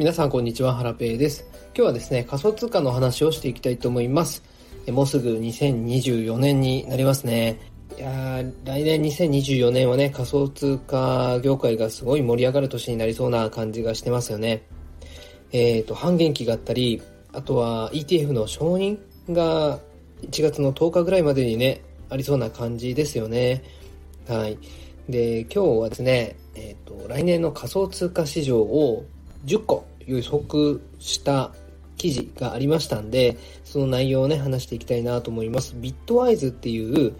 皆さんこんにちは、ハラペーです。今日はですね、仮想通貨の話をしていきたいと思います。もうすぐ2024年になりますね。いや来年2024年はね、仮想通貨業界がすごい盛り上がる年になりそうな感じがしてますよね。えっ、ー、と、半減期があったり、あとは ETF の承認が1月の10日ぐらいまでにね、ありそうな感じですよね。はい。で、今日はですね、えっ、ー、と、来年の仮想通貨市場を10個予測した記事がありましたんで、その内容をね、話していきたいなと思います。ビットワイズっていう、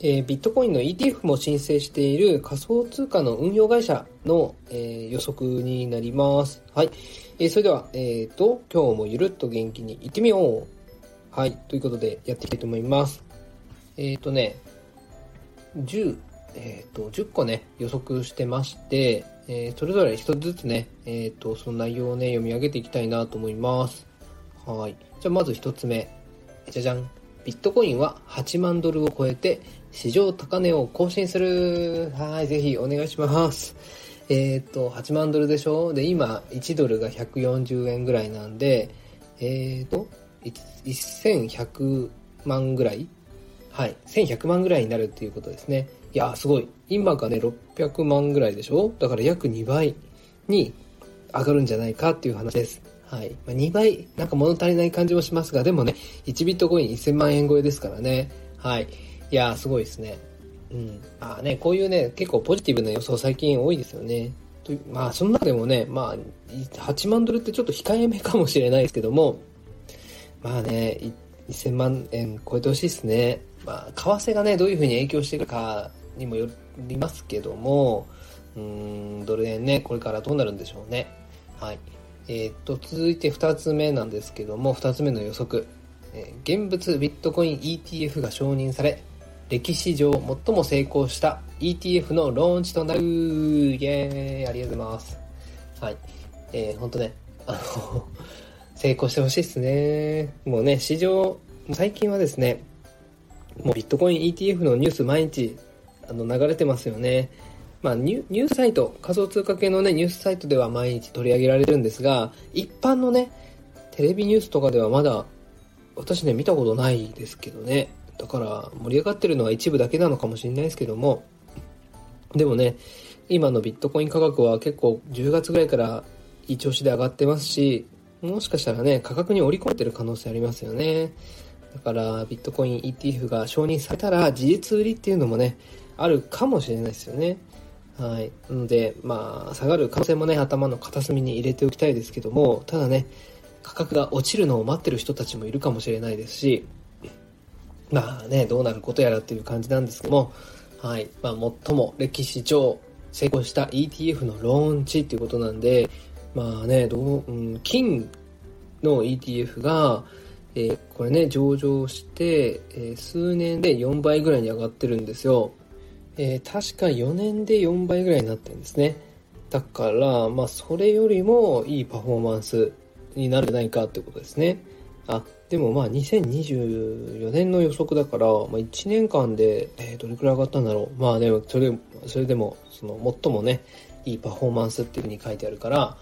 えー、ビットコインの ETF も申請している仮想通貨の運用会社の、えー、予測になります。はい。えー、それでは、えっ、と、今日もゆるっと元気にいってみよう。はい。ということで、やっていきたいと思います。えっ、とね、10、えっ、と、10個ね、予測してまして、えそれぞれ一つずつね、えっ、と、その内容をね、読み上げていきたいなと思います。はい。じゃあ、まず一つ目。じゃじゃん。ビットコインは8万ドルを超えて市場高値を更新する。はい、ぜひお願いします。えっ、ー、と、8万ドルでしょ？で、今、1ドルが140円ぐらいなんで、えっ、ー、と、1100万ぐらいはい、1100万ぐらいになるっていうことですね。いやすごい。今がね、600万ぐらいでしょ？だから約2倍に上がるんじゃないかっていう話です。はい。まあ、2倍、なんか物足りない感じもしますが、でもね、1ビットコイン1000万円超えですからね。はい。いやー、すごいですね。うん。まあね、こういうね、結構ポジティブな予想最近多いですよね。とまあ、その中でもね、まあ、8万ドルってちょっと控えめかもしれないですけども、まあね、1000万円超えてほしいですね。まあ、為替がね、どういうふうに影響していくかにもよりますけども、うん、ドル円ね、これからどうなるんでしょうね。はい。えー、っと、続いて2つ目なんですけども、2つ目の予測。えー、現物ビットコイン ETF が承認され、歴史上最も成功した ETF のローンチとなるイェーイありがとうございます。はい。えー、ほんとね、あの 成功してほしいっすね。もうね、市場、最近はですね、もうビットコイン ETF のニュース毎日あの流れてますよね。まあ、ニュニュースサイト、仮想通貨系のね、ニュースサイトでは毎日取り上げられるんですが、一般のね、テレビニュースとかではまだ、私ね、見たことないですけどね。だから、盛り上がってるのは一部だけなのかもしれないですけども、でもね、今のビットコイン価格は結構10月ぐらいからいい調子で上がってますし、もしかしたらね、価格に織り込んでる可能性ありますよね。だから、ビットコイン ETF が承認されたら、事実売りっていうのもね、あるかもしれないですよね。はい。なので、まあ、下がる可能性もね、頭の片隅に入れておきたいですけども、ただね、価格が落ちるのを待ってる人たちもいるかもしれないですし、まあね、どうなることやらっていう感じなんですけども、はい。まあ、最も歴史上成功した ETF のローンチっていうことなんで、まあね、どう、うん、金の ETF が、えー、これね、上場して、えー、数年で4倍ぐらいに上がってるんですよ。えー、確か4年で4倍ぐらいになってるんですね。だから、まあ、それよりもいいパフォーマンスになるんじゃないかってことですね。あ、でもまあ、2024年の予測だから、まあ、1年間で、えー、どれくらい上がったんだろう。まあ、でも、それ、それでも、その、最もね、いいパフォーマンスっていうふうに書いてあるから、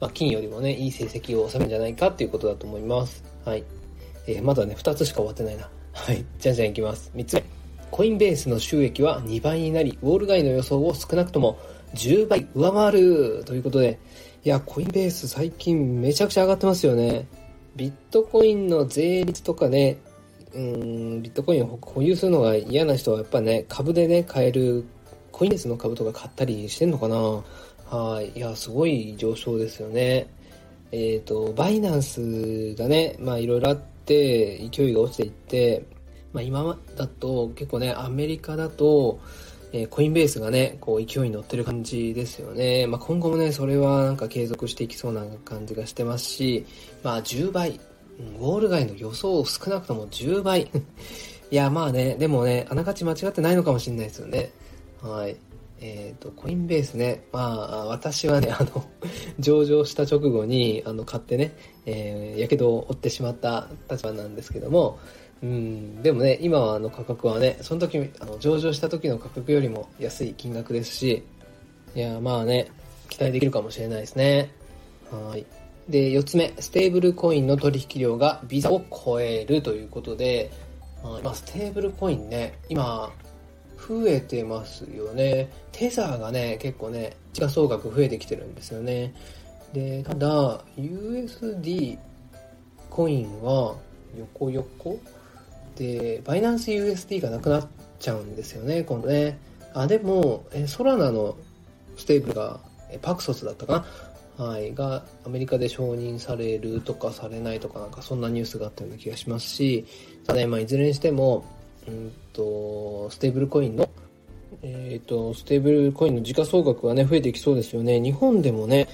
まあ、金よりもね、いい成績を収めるんじゃないかっていうことだと思います。はい。えー、まだね、2つしか終わってないな。はい。じゃんじゃんいきます。3つ目。コインベースの収益は2倍になり、ウォール街の予想を少なくとも10倍上回るということで、いや、コインベース最近めちゃくちゃ上がってますよね。ビットコインの税率とかね、うん、ビットコインを保有するのが嫌な人はやっぱね、株でね、買える、コインベースの株とか買ったりしてんのかなはい。いや、すごい上昇ですよね。えっ、ー、と、バイナンスがね、まあいろいろあって、勢いが落ちていって、まあ、今だと結構ね、アメリカだと、えー、コインベースがね、こう勢いに乗ってる感じですよね。まあ、今後もね、それはなんか継続していきそうな感じがしてますし、まあ、10倍、ウォール街の予想少なくとも10倍。いや、まあね、でもね、あながち間違ってないのかもしれないですよね。はい。えっ、ー、と、コインベースね、まあ、私はね、あの、上場した直後に、あの、買ってね、えー、やけどを負ってしまった立場なんですけども、うん、でもね、今はあの価格はね、その時、あの上場した時の価格よりも安い金額ですし、いや、まあね、期待できるかもしれないですね。はい。で、4つ目、ステーブルコインの取引量がビザを超えるということで、まあ、ステーブルコインね、今、増えてますよね。テザーがね、結構ね、時価総額増えてきてるんですよね。で、ただ、USD コインは横横で、バイナンス USD がなくなっちゃうんですよね、今度ね。あ、でも、えソラナのステーブルが、パクソスだったかなはい、がアメリカで承認されるとかされないとかなんかそんなニュースがあったような気がしますしただね、まあ、いずれにしても、うんと、ステーブルコインの、えっ、ー、と、ステーブルコインの時価総額はね、増えていきそうですよね。日本でもね、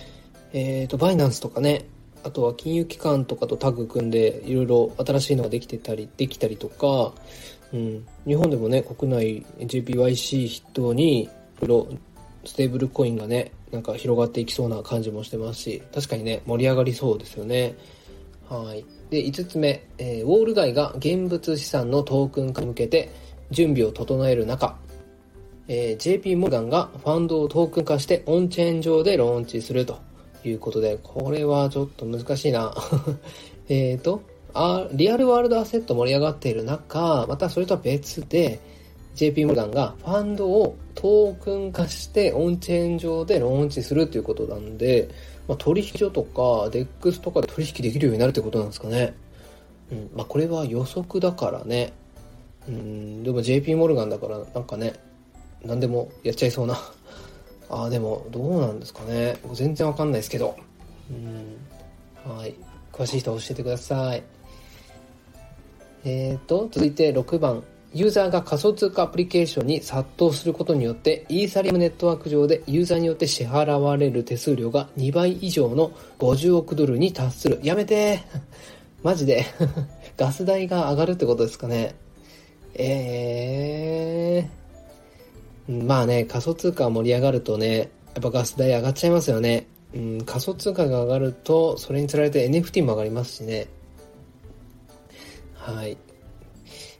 えっ、ー、と、バイナンスとかね、あとは金融機関とかとタッグ組んで、いろいろ新しいのができてたり、できたりとか、うん、日本でもね、国内 JPYC 筆頭に、いろいろステーブルコインがね、なんか広がっていきそうな感じもしてますし、確かにね、盛り上がりそうですよね。はい。で、5つ目、えー、ウォール街が現物資産のトークン化に向けて準備を整える中、えー、JP モルガンがファンドをトークン化してオンチェーン上でローンチするということで、これはちょっと難しいな。えっと、あ、リアルワールドアセット盛り上がっている中、またそれとは別で、JP モルガンがファンドをトークン化してオンチェーン上でローンチするということなんで、まあ、取引所とか DEX とかで取引できるようになるってことなんですかね。うん、まあこれは予測だからね。うん、でも JP モルガンだからなんかね、何でもやっちゃいそうな。ああ、でもどうなんですかね。全然わかんないですけど。うん。はい。詳しい人教えてください。えっ、ー、と、続いて6番。ユーザーが仮想通貨アプリケーションに殺到することによって、イーサリアムネットワーク上でユーザーによって支払われる手数料が2倍以上の50億ドルに達する。やめて マジで ガス代が上がるってことですかね。えー。まあね、仮想通貨盛り上がるとね、やっぱガス代上がっちゃいますよね。うん、仮想通貨が上がると、それにつられて NFT も上がりますしね。はい。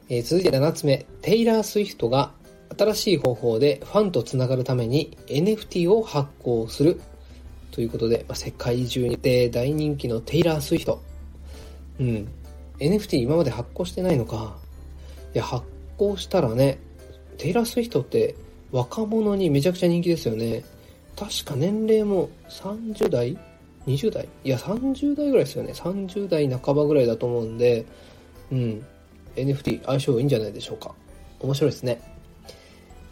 えー、続いて7つ目、テイラー・スウィフトが新しい方法でファンとつながるために NFT を発行するということで、まあ、世界中にて大人気のテイラー・スウィフト。うん。NFT 今まで発行してないのか。いや、発行したらね、テイラー・スウィフトって若者にめちゃくちゃ人気ですよね。確か年齢も30代 ?20 代？いや、30代ぐらいですよね。30代半ばぐらいだと思うんで、うん。NFT 相性いいんじゃないでしょうか。面白いですね。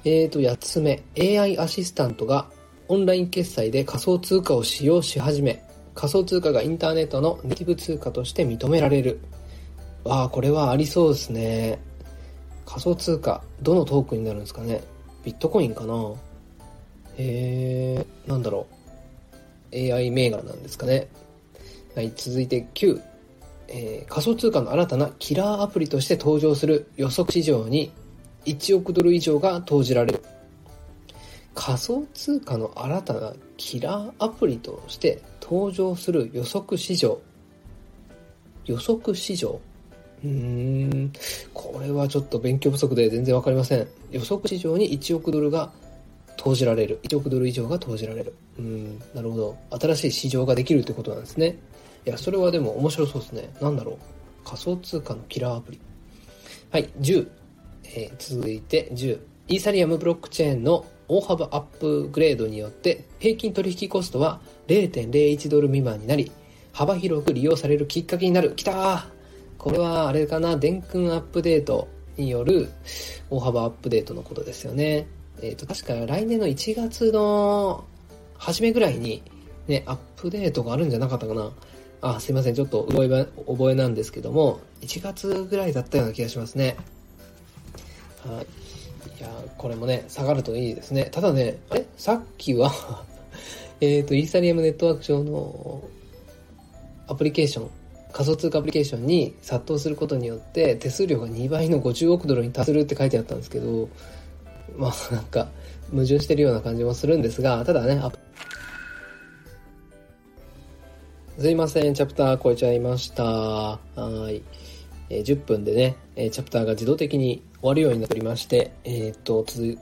えーと、8つ目。AI アシスタントがオンライン決済で仮想通貨を使用し始め、仮想通貨がインターネットのネイティブ通貨として認められる。わあ、これはありそうですね。仮想通貨、どのトークになるんですかね。ビットコインかなえー、なんだろう。AI 銘柄なんですかね。はい、続いて9。えー、仮想通貨の新たなキラーアプリとして登場する予測市場に1億ドル以上が投じられる。仮想通貨の新たなキラーアプリとして登場する予測市場。予測市場？うーん、これはちょっと勉強不足で全然わかりません。予測市場に1億ドルが投じられる。1億ドル以上が投じられる。うん、なるほど。新しい市場ができるってことなんですね。いや、それはでも面白そうですね。なんだろう。仮想通貨のキラーアプリ。はい、10。えー、続いて10。イーサリアムブロックチェーンの大幅アップグレードによって平均取引コストは0.01ドル未満になり幅広く利用されるきっかけになる。きたこれはあれかな、電空アップデートによる大幅アップデートのことですよね。えっ、ー、と、確か来年の1月の初めぐらいにね、アップデートがあるんじゃなかったかな。あ、すいません。ちょっと覚え、覚えなんですけども、1月ぐらいだったような気がしますね。はい。いや、これもね、下がるといいですね。ただね、あれさっきは えっと、イーサリアムネットワーク上のアプリケーション、仮想通貨アプリケーションに殺到することによって手数料が2倍の50億ドルに達するって書いてあったんですけど、まあなんか矛盾してるような感じもするんですが、ただね、すいません、チャプター超えちゃいました。はい。えー、10分でね、えー、チャプターが自動的に終わるようになっておりまして、えー、っと、つ、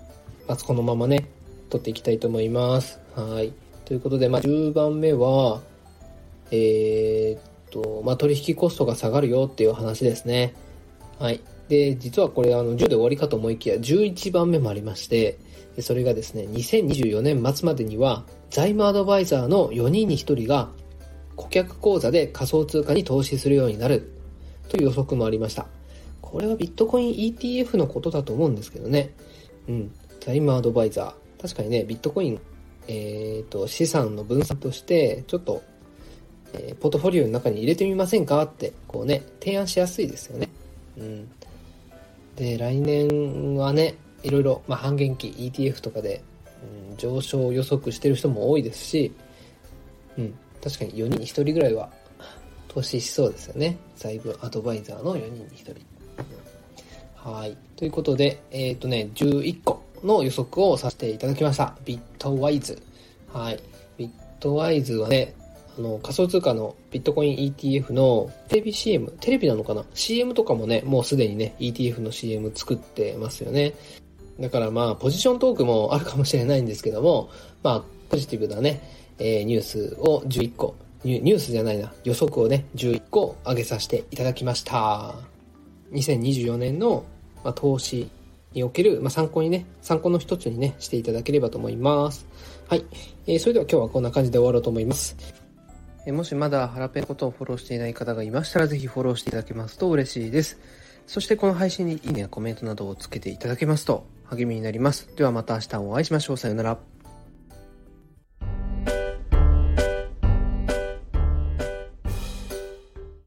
まずこのままね、撮っていきたいと思います。はい。ということで、まあ、10番目は、えー、っと、まあ、取引コストが下がるよっていう話ですね。はい。で、実はこれ、あの、10で終わりかと思いきや、11番目もありまして、それがですね、2024年末までには、財務アドバイザーの4人に1人が、顧客口座で仮想通貨に投資するようになるという予測もありました。これはビットコイン ETF のことだと思うんですけどね。うん。財務アドバイザー。確かにね、ビットコイン、えっ、ー、と、資産の分散として、ちょっと、えー、ポートフォリオの中に入れてみませんか？って、こうね、提案しやすいですよね。うん。で、来年はね、いろいろ、まあ、半減期 ETF とかで、うん、上昇を予測してる人も多いですし、うん、確かに4人に1人ぐらいは投資しそうですよね。財務アドバイザーの4人に1人。はい。ということで、えっ、ー、とね、11個の予測をさせていただきました。ビットワイズ。はい。ビットワイズはね、あの、仮想通貨のビットコイン ETF のテレビ CM、テレビなのかな ?CM とかもね、もうすでにね、ETF の CM 作ってますよね。だからまあ、ポジショントークもあるかもしれないんですけども、まあ、ポジティブなね、えー、ニュースを11個ニュースじゃないな、予測をね、11個上げさせていただきました。2024年の、まあ、投資における、まあ、参考にね、参考の一つにね、していただければと思います。はい。えー、それでは今日はこんな感じで終わろうと思います。えー、もしまだハラペのことをフォローしていない方がいましたら、ぜひフォローしていただけますと嬉しいです。そしてこの配信にいいねやコメントなどをつけていただけますと励みになります。ではまた明日お会いしましょう。さようなら。